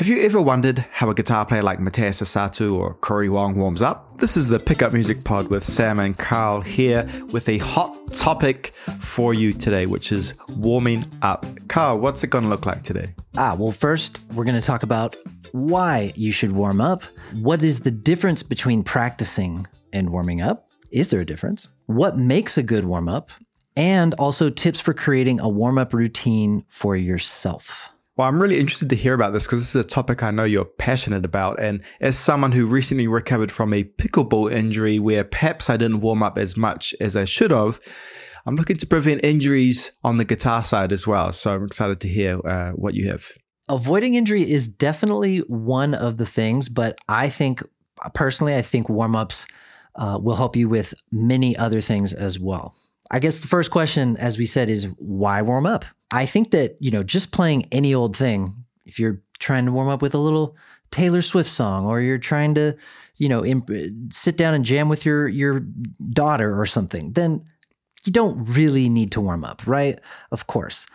Have you ever wondered how a guitar player like Mateus Asato or Cory Wong warms up? This is the Pickup Music Pod with Sam and Karl here with a hot topic for you today, which is warming up. Karl, what's it going to look like today? Ah, well, first, we're going to talk about why you should warm up. What is the difference between practicing and warming up? Is there a difference? What makes a good warm up? And also tips for creating a warm up routine for yourself. Well, I'm really interested to hear about this because this is a topic I know you're passionate about. And as someone who recently recovered from a pickleball injury where perhaps I didn't warm up as much as I should have, I'm looking to prevent injuries on the guitar side as well. So I'm excited to hear uh, what you have. Avoiding injury is definitely one of the things, but I think personally, I think warm ups uh, will help you with many other things as well. I guess the first question, as we said, is why warm up? I think that, you know, just playing any old thing, if you're trying to warm up with a little Taylor Swift song or you're trying to, you know, imp- sit down and jam with your your daughter or something, then you don't really need to warm up, right? Of course.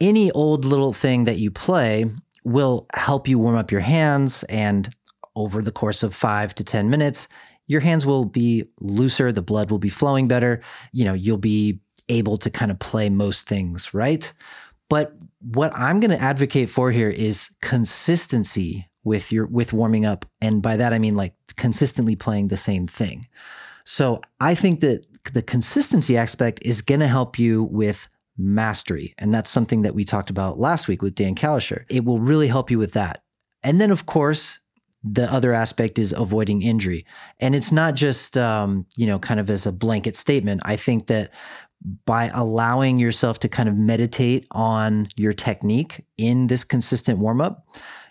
Any old little thing that you play will help you warm up your hands and over the course of 5 to 10 minutes, your hands will be looser, the blood will be flowing better, you know, you'll be able to kind of play most things, right? But what I'm going to advocate for here is consistency with your with warming up and by that I mean like consistently playing the same thing. So I think that the consistency aspect is going to help you with mastery and that's something that we talked about last week with Dan Kalisher. It will really help you with that. And then of course, the other aspect is avoiding injury. And it's not just, um, you know, kind of as a blanket statement. I think that by allowing yourself to kind of meditate on your technique in this consistent warm up,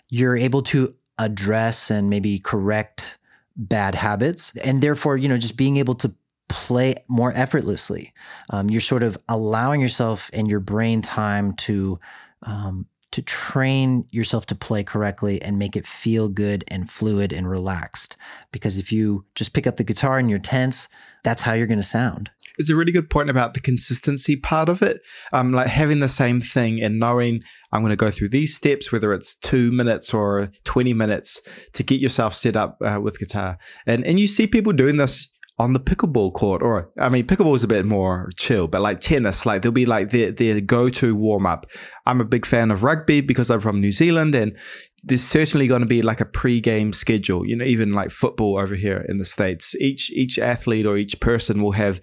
you're able to address and maybe correct bad habits. And therefore, you know, just being able to play more effortlessly. Um, you're sort of allowing yourself and your brain time to um, to train yourself to play correctly and make it feel good and fluid and relaxed. Because if you just pick up the guitar and you're tense, that's how you're going to sound. It's a really good point about the consistency part of it. Um, like having the same thing and knowing I'm going to go through these steps, whether it's two minutes or 20 minutes to get yourself set up uh, with guitar. And, and you see people doing this on the pickleball court, or I mean, pickleball is a bit more chill, but like tennis, like there'll be like their their go to warm up. I'm a big fan of rugby because I'm from New Zealand, and there's certainly going to be like a pre-game schedule. You know, even like football over here in the states, each each athlete or each person will have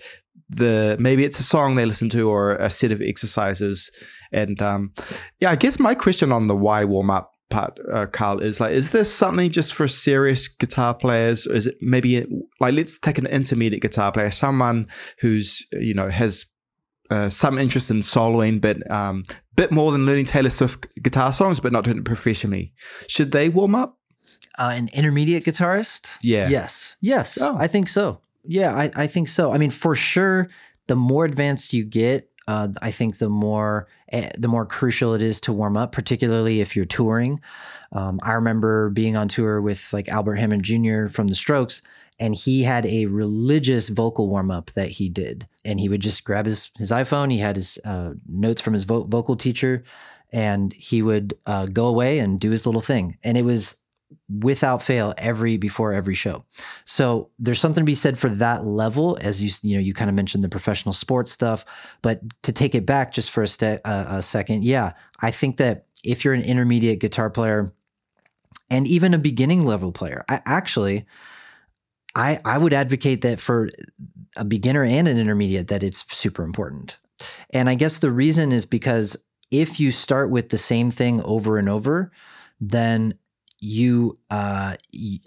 the maybe it's a song they listen to or a set of exercises, and um, yeah, I guess my question on the why warm up part, uh, Karl, is like, is this something just for serious guitar players? Or is it maybe like, let's take an intermediate guitar player, someone who's, you know, has uh, some interest in soloing, but um, bit more than learning Taylor Swift guitar songs, but not doing it professionally. Should they warm up? Uh, an intermediate guitarist? Yeah. Yes. Yes. Oh. I think so. Yeah, I, I think so. I mean, for sure, the more advanced you get, uh, I think the more eh, the more crucial it is to warm up, particularly if you're touring. Um, I remember being on tour with like Albert Hammond Jr. from The Strokes, and he had a religious vocal warm up that he did, and he would just grab his his iPhone. He had his uh, notes from his vo- vocal teacher, and he would uh, go away and do his little thing, and it was without fail every before every show. So there's something to be said for that level as you you know you kind of mentioned the professional sports stuff, but to take it back just for a, st- uh, a second, yeah, I think that if you're an intermediate guitar player and even a beginning level player, I actually I I would advocate that for a beginner and an intermediate that it's super important. And I guess the reason is because if you start with the same thing over and over, then you uh you,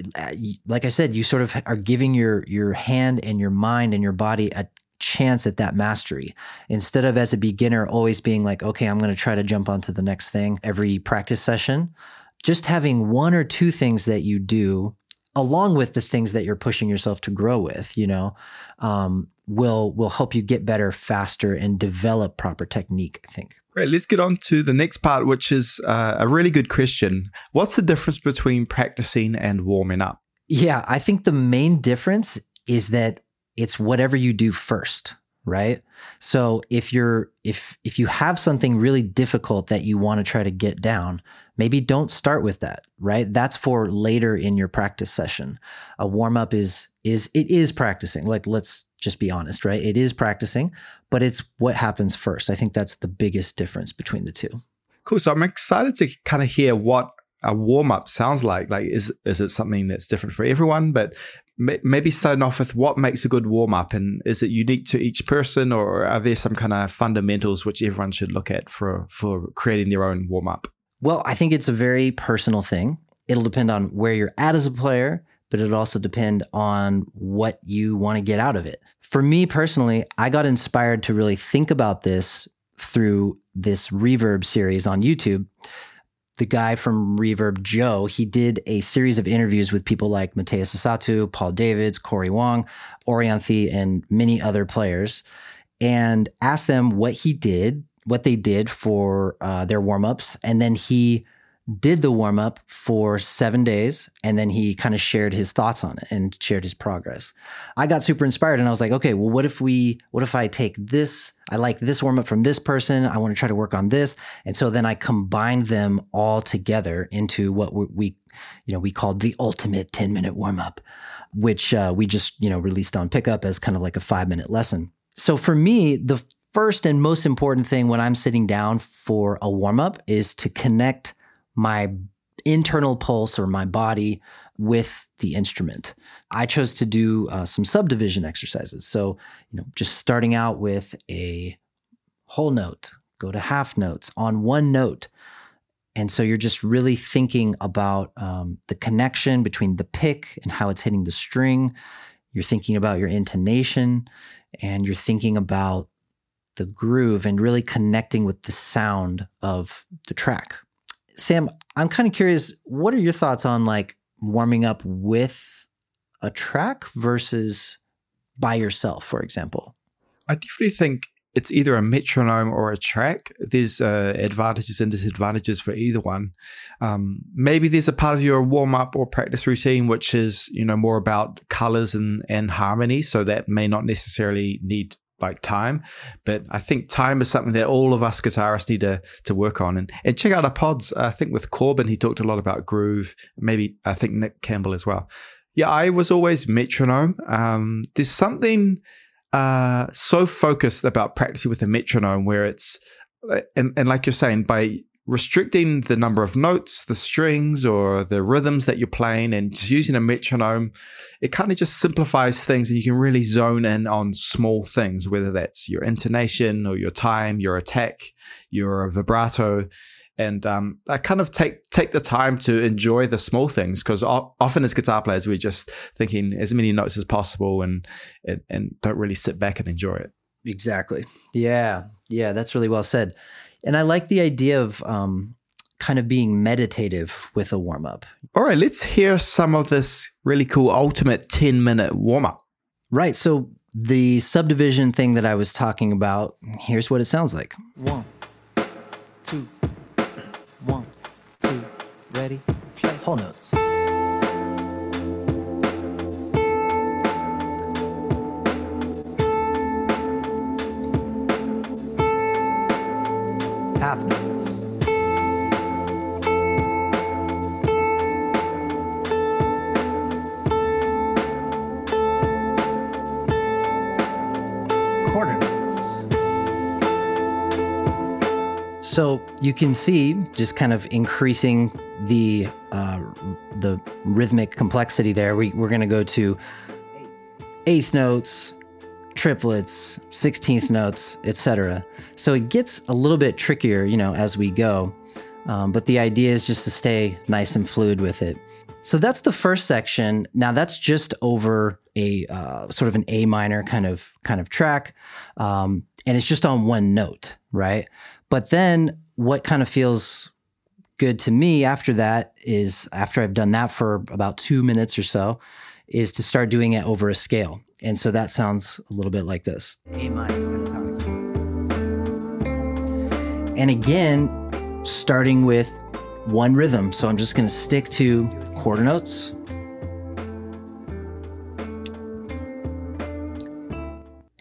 like i said you sort of are giving your your hand and your mind and your body a chance at that mastery instead of as a beginner always being like okay i'm going to try to jump onto the next thing every practice session. Just having one or two things that you do along with the things that you're pushing yourself to grow with you know um, will will help you get better faster and develop proper technique i think Great. Let's get on to the next part, which is uh, a really good question. What's the difference between practicing and warming up? Yeah, I think the main difference is that it's whatever you do first, right? So if you're if if you have something really difficult that you want to try to get down, maybe don't start with that, right? That's for later in your practice session. A warm up is is it is practicing. Like let's just be honest, right? It is practicing, but it's what happens first. I think that's the biggest difference between the two. Cool. So I'm excited to kind of hear what a warm up sounds like. Like, is is it something that's different for everyone? But maybe starting off with what makes a good warm up, and is it unique to each person, or are there some kind of fundamentals which everyone should look at for for creating their own warm up? Well, I think it's a very personal thing. It'll depend on where you're at as a player, but it'll also depend on what you want to get out of it. For me personally, I got inspired to really think about this through this reverb series on YouTube. The guy from Reverb, Joe, he did a series of interviews with people like Mateus Asato, Paul Davids, Cory Wong, Orianthi, and many other players, and asked them what he did what they did for uh, their warm ups, and then he did the warm up for seven days, and then he kind of shared his thoughts on it and shared his progress. I got super inspired, and I was like, okay, well, what if we, what if I take this? I like this warm up from this person. I want to try to work on this, and so then I combined them all together into what we, you know, we called the ultimate ten minute warm up, which uh, we just you know released on pickup as kind of like a five minute lesson. So for me, the first and most important thing when I'm sitting down for a warm up is to connect my internal pulse or my body with the instrument. I chose to do uh, some subdivision exercises. So, you know, just starting out with a whole note, go to half notes on one note. And so you're just really thinking about um, the connection between the pick and how it's hitting the string. You're thinking about your intonation and you're thinking about the groove and really connecting with the sound of the track. Sam, I'm kind of curious, what are your thoughts on like warming up with a track versus by yourself, for example? I definitely think it's either a metronome or a track. There's uh, advantages and disadvantages for either one. Um, maybe there's a part of your warm up or practice routine which is you know more about colors and and harmony, so that may not necessarily need like time. But I think time is something that all of us guitarists need to to work on. And and check out our pods. I think with Corbin, he talked a lot about groove. Maybe I think Nick Campbell as well. Yeah, I was always metronome. Um, there's something uh, so focused about practicing with a metronome where it's and, and like you're saying, by restricting the number of notes, the strings, or the rhythms that you're playing, and just using a metronome, it kind of just simplifies things and you can really zone in on small things, whether that's your intonation or your time, your attack, your vibrato. And um, I kind of take take the time to enjoy the small things because often as guitar players we're just thinking as many notes as possible and, and and don't really sit back and enjoy it. Exactly. Yeah. Yeah. That's really well said. And I like the idea of um, kind of being meditative with a warm up. All right, let's hear some of this really cool ultimate 10 minute warm up. Right. So, the subdivision thing that I was talking about, here's what it sounds like one, two, one, two, ready, play. Whole notes. Half notes. Quarter notes. So you can see just kind of increasing the uh, the rhythmic complexity there. We, we're going to go to eighth notes, triplets, 16th notes, etc. So it gets a little bit trickier, you know, as we go. Um, but the idea is just to stay nice and fluid with it. So that's the first section. Now that's just over a uh, sort of an A minor kind of kind of track, um, and it's just on one note, right? But then what kind of feels good to me after that is after I've done that for about two minutes or so, is to start doing it over a scale. And so that sounds a little bit like this. A minor And again, starting with one rhythm. So I'm just going to stick to quarter notes.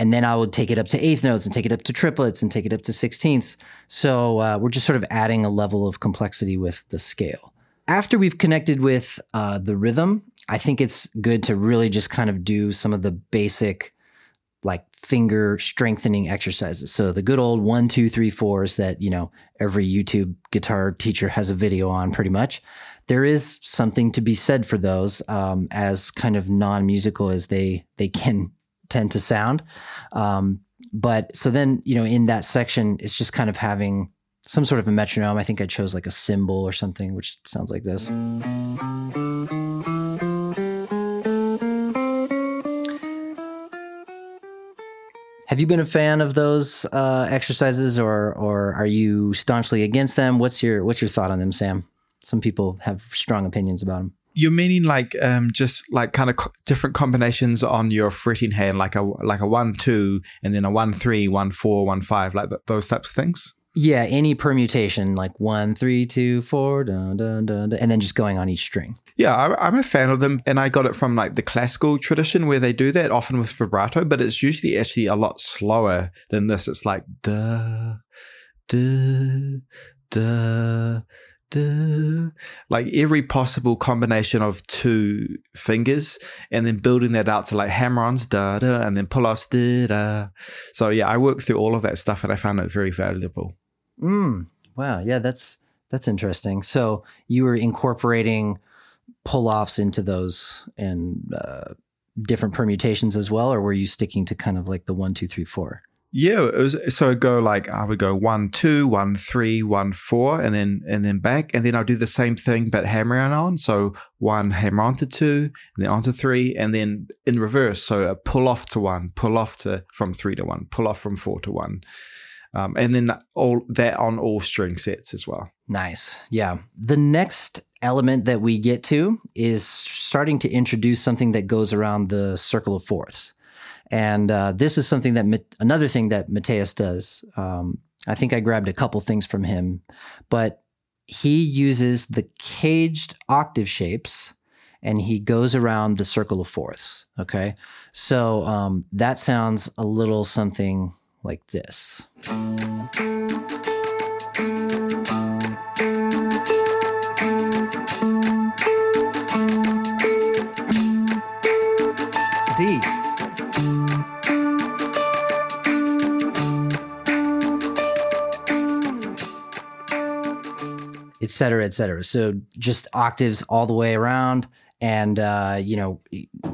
and then I would take it up to eighth notes and take it up to triplets and take it up to sixteenths. So uh, we're just sort of adding a level of complexity with the scale. After we've connected with uh, the rhythm, I think it's good to really just kind of do some of the basic like finger strengthening exercises. So the good old one, two, three, fours that, you know, every YouTube guitar teacher has a video on pretty much. There is something to be said for those, um, as kind of non-musical as they they can tend to sound. Um, but so then, you know, in that section, it's just kind of having some sort of a metronome. I think I chose like a cymbal or something, which sounds like this. Have you been a fan of those uh, exercises, or or are you staunchly against them? What's your what's your thought on them, Sam? Some people have strong opinions about them. You're meaning like um, just like kind of co- different combinations on your fretting hand, like a like a one two, and then a one three, one four, one five, like th- those types of things. Yeah, any permutation like one, three, two, four, dun, dun, dun, dun, and then just going on each string. Yeah, I, I'm a fan of them, and I got it from like the classical tradition where they do that often with vibrato, but it's usually actually a lot slower than this. It's like da, da, da, da, like every possible combination of two fingers, and then building that out to like hammer-ons da da, and then pull-offs da da. So yeah, I worked through all of that stuff, and I found it very valuable. Mm, wow, yeah, that's that's interesting. So you were incorporating pull-offs into those and uh, different permutations as well, or were you sticking to kind of like the one, two, three, four? Yeah, it was so I'd go like I would go one, two, one, three, one, four, and then and then back, and then I'll do the same thing but hammer on. So one hammer onto two, and then onto three, and then in reverse. So a pull off to one, pull off to from three to one, pull off from four to one, um, and then all that on all string sets as well. Nice. Yeah. The next element that we get to is starting to introduce something that goes around the circle of fourths. And uh, this is something that another thing that Mateus does. Um, I think I grabbed a couple things from him, but he uses the caged octave shapes and he goes around the circle of fourths. Okay. So um, that sounds a little something like this. D. Et cetera, et cetera. So just octaves all the way around and uh, you know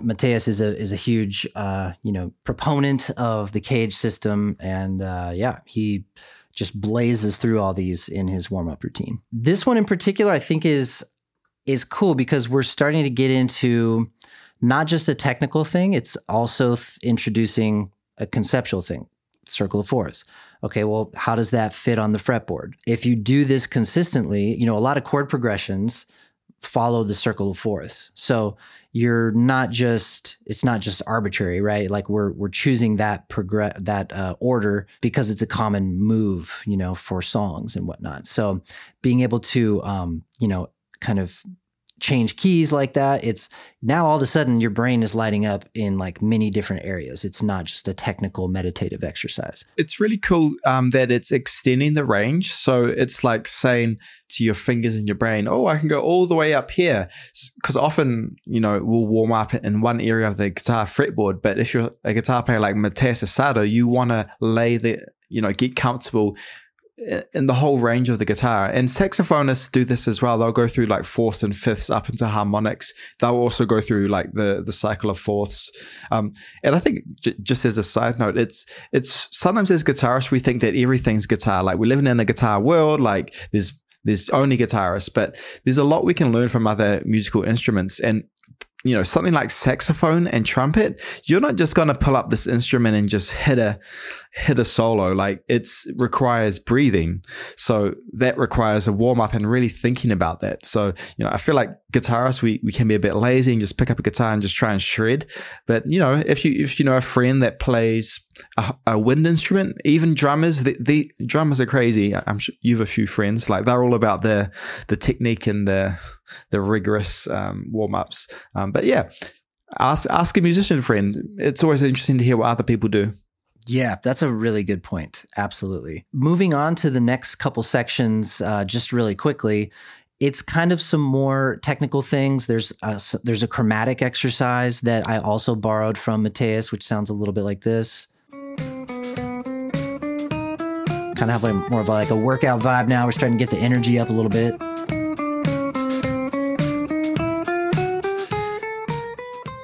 Mateus is a is a huge uh, you know proponent of the cage system, and uh, yeah, he just blazes through all these in his warm up routine. This one in particular, I think is is cool because we're starting to get into not just a technical thing; it's also th- introducing a conceptual thing. Circle of fourths. Okay, well, how does that fit on the fretboard? If you do this consistently, you know, a lot of chord progressions follow the circle of fourths. So you're not just it's not just arbitrary, right? Like we're we're choosing that progress that uh, order because it's a common move, you know, for songs and whatnot. So being able to um, you know, kind of change keys like that it's now all of a sudden your brain is lighting up in like many different areas. It's not just a technical meditative exercise. It's really cool um, that it's extending the range. So it's like saying to your fingers in your brain oh i can go all the way up here. Because often you know we'll warm up in one area of the guitar fretboard but if you're a guitar player like Mateus Asato you want to lay the you know get comfortable in the whole range of the guitar. And saxophonists do this as well. They'll go through like fourths and fifths up into harmonics. They'll also go through like the the cycle of fourths. Um, and I think j- just as a side note, it's it's sometimes as guitarists we think that everything's guitar. Like we're living in a guitar world. Like there's there's only guitarists, but there's a lot we can learn from other musical instruments. And you know something like saxophone and trumpet you're not just going to pull up this instrument and just hit a hit a solo. Like it's requires breathing. So that requires a warm up and really thinking about that. So you know i feel like guitarists we, we can be a bit lazy and just pick up a guitar and just try and shred. But you know if you if you know a friend that plays a, a wind instrument even drummers the, the drummers are crazy. I'm sure you have a few friends like they're all about the the technique and the the rigorous um, warm ups. Um, but yeah, ask ask a musician friend. It's always interesting to hear what other people do. Yeah, that's a really good point. Absolutely. Moving on to the next couple sections, uh, just really quickly, it's kind of some more technical things. There's a, there's a chromatic exercise that I also borrowed from Mateus, which sounds a little bit like this. Kind of have like more of like a workout vibe now. We're starting to get the energy up a little bit.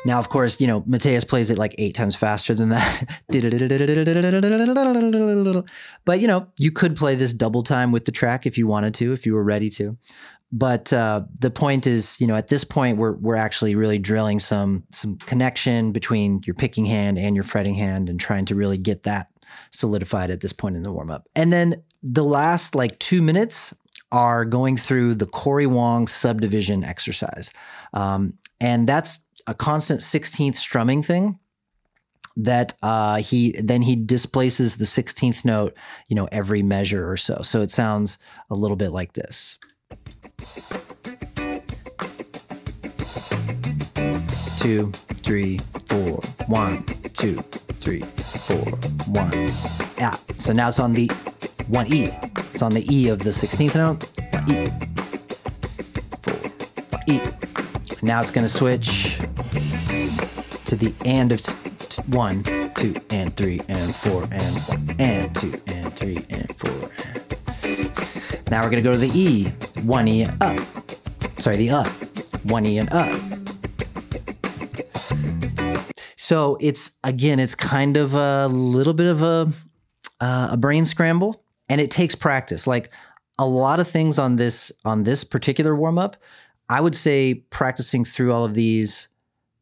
Now, of course, you know, Mateus plays it like eight times faster than that. but, you know, you could play this double time with the track if you wanted to, if you were ready to. But uh, the point is, you know, at this point, we're, we're actually really drilling some, some connection between your picking hand and your fretting hand and trying to really get that solidified at this point in the warm up. And then the last like two minutes are going through the Cory Wong subdivision exercise. Um, and that's a constant 16th strumming thing that uh, he then he displaces the 16th note, you know, every measure or so. So it sounds a little bit like this. Two, three, four, one, two, three, four, one. Yeah. So now it's on the one E. It's on the E of the 16th note. E. Four. E. Now it's going to switch to the and of t- one, two, and three, and four, and one, and two, and three, and four. Now we're gonna go to the E, one E and up. Sorry, the up, one E and up. So it's again, it's kind of a little bit of a uh, a brain scramble, and it takes practice. Like a lot of things on this on this particular warm up, I would say practicing through all of these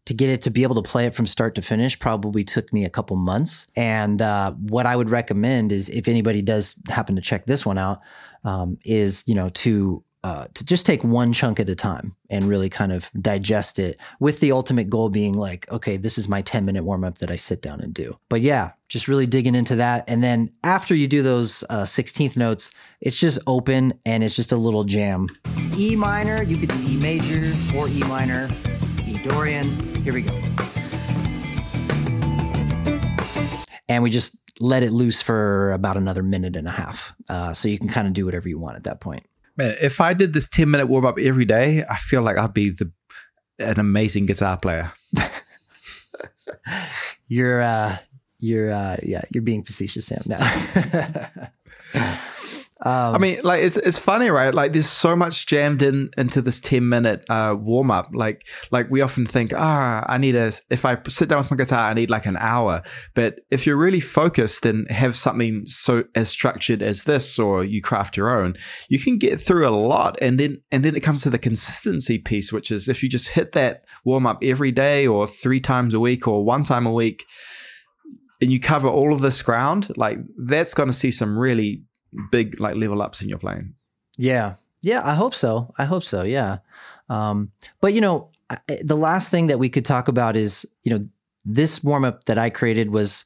to get it to be able to play it from start to finish probably took me a couple months. And uh, what I would recommend is if anybody does happen to check this one out, um, is you know to uh, to just take one chunk at a time and really kind of digest it with the ultimate goal being like, okay, this is my 10 minute warm up that I sit down and do. But yeah, just really digging into that. And then after you do those uh, 16th notes, it's just open and it's just a little jam. E minor, you could do E major or E minor, E Dorian. Here we go. And we just let it loose for about another minute and a half. Uh, so you can kind of do whatever you want at that point. Man, if I did this 10 minute warm up every day, I feel like I'd be the an amazing guitar player. you're uh you're uh yeah, you're being facetious, Sam. Now. Um, I mean, like it's it's funny, right? Like there's so much jammed in into this ten minute uh, warm up. Like like we often think, ah, oh, I need a if I sit down with my guitar, I need like an hour. But if you're really focused and have something so as structured as this, or you craft your own, you can get through a lot. And then and then it comes to the consistency piece, which is if you just hit that warm up every day, or three times a week, or one time a week. And you cover all of this ground, like that's going to see some really big like level ups in your playing. Yeah. Yeah, I hope so. I hope so. Yeah. Um, but you know, the last thing that we could talk about is, you know, this warm up that I created was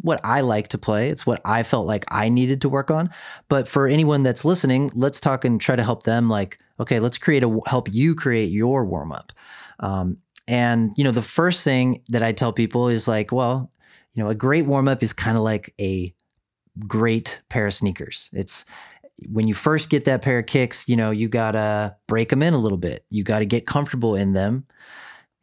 what I like to play. It's what I felt like I needed to work on. But for anyone that's listening, let's talk and try to help them. Like, okay, let's create a help you create your warm up. Um, and you know, the first thing that I tell people is like, well, you know, a great warm up is kind of like a great pair of sneakers. It's when you first get that pair of kicks, you know, you got to break them in a little bit. You got to get comfortable in them.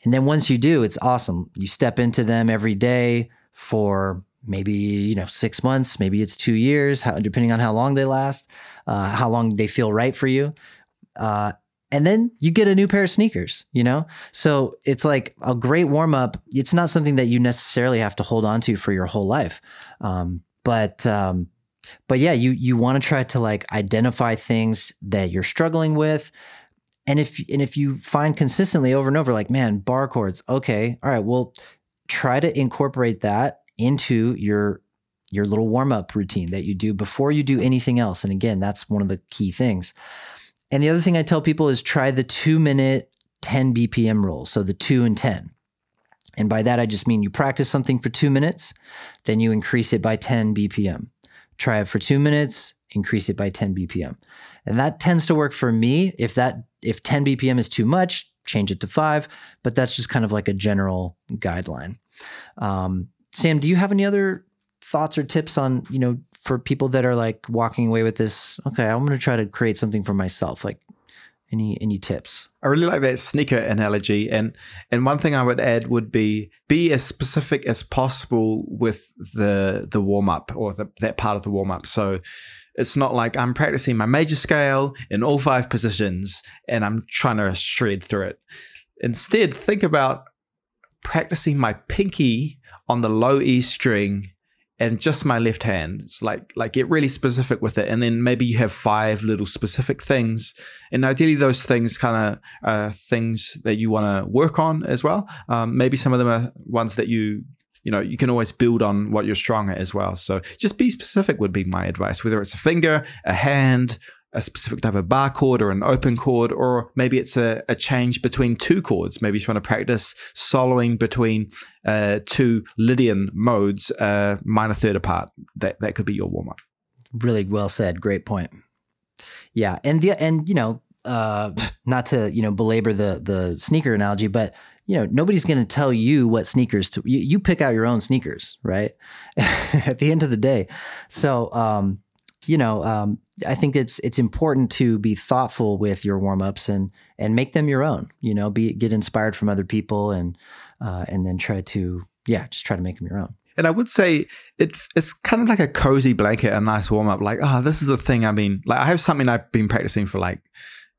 And then once you do, it's awesome. You step into them every day for maybe, you know, six months, maybe it's two years, how, depending on how long they last, uh, how long they feel right for you. Uh, and then you get a new pair of sneakers, you know? So it's like a great warm up. It's not something that you necessarily have to hold on to for your whole life. Um, but um, but yeah, you you want to try to like identify things that you're struggling with. And if and if you find consistently over and over, like, man, bar chords, okay, all right, well, try to incorporate that into your your little warm-up routine that you do before you do anything else. And again, that's one of the key things. And the other thing I tell people is try the two minute 10 BPM rule. So the two and 10. And by that, I just mean you practice something for two minutes, then you increase it by 10 BPM. Try it for two minutes, increase it by 10 BPM. And that tends to work for me. If that, if 10 BPM is too much, change it to five, but that's just kind of like a general guideline. Um, Sam, do you have any other thoughts or tips on you know for people that are like walking away with this? Okay, I'm going to try to create something for myself. Like any any tips? I really like that sneaker analogy, and and one thing I would add would be be as specific as possible with the the warm up or the, that part of the warm up. So it's not like I'm practicing my major scale in all five positions and I'm trying to shred through it. Instead, think about practicing my pinky on the low E string and just my left hand. It's like like get really specific with it, and then maybe you have five little specific things, and ideally those things kind of are things that you want to work on as well. Um, maybe some of them are ones that you you know you can always build on what you're strong at as well. So just be specific would be my advice. Whether it's a finger, a hand, a specific type of bar chord or an open chord, or maybe it's a, a change between two chords. Maybe you're trying to practice soloing between uh, two Lydian modes, uh, minor third apart. That that could be your warm up. Really well said. Great point. Yeah, and the and you know, uh, not to you know belabor the the sneaker analogy, but you know nobody's going to tell you what sneakers to you, you pick out your own sneakers right at the end of the day so um you know um I think it's it's important to be thoughtful with your warm ups and and make them your own. You know, be get inspired from other people and uh, and then try to yeah, just try to make them your own. And I would say it, it's kind of like a cozy blanket, a nice warm up. Like, oh, this is the thing. I mean, like I have something I've been practicing for like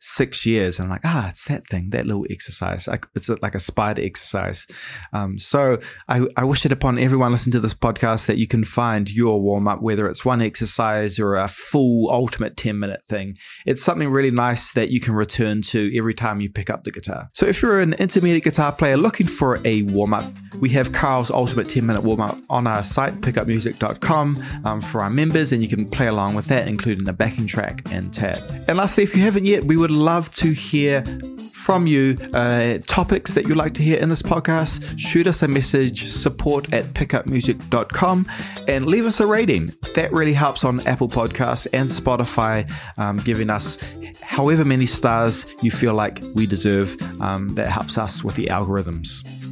six years. And I'm like, ah, it's that thing, that little exercise. It's like a spider exercise. Um, so I, I wish it upon everyone listening to this podcast that you can find your warm up, whether it's one exercise or a full ultimate 10 minute thing. It's something really nice that you can return to every time you pick up the guitar. So if you're an intermediate guitar player looking for a warm up, we have Karl's ultimate 10 minute warm up on our site, pickupmusic.com, um, for our members, and you can play along with that, including a backing track and tab. And lastly, if you haven't yet, we would love to hear from you uh, topics that you'd like to hear in this podcast, shoot us a message, support at pickupmusic.com, and leave us a rating. That really helps on Apple Podcasts and Spotify, um, giving us however many stars you feel like we deserve. Um, that helps us with the algorithms.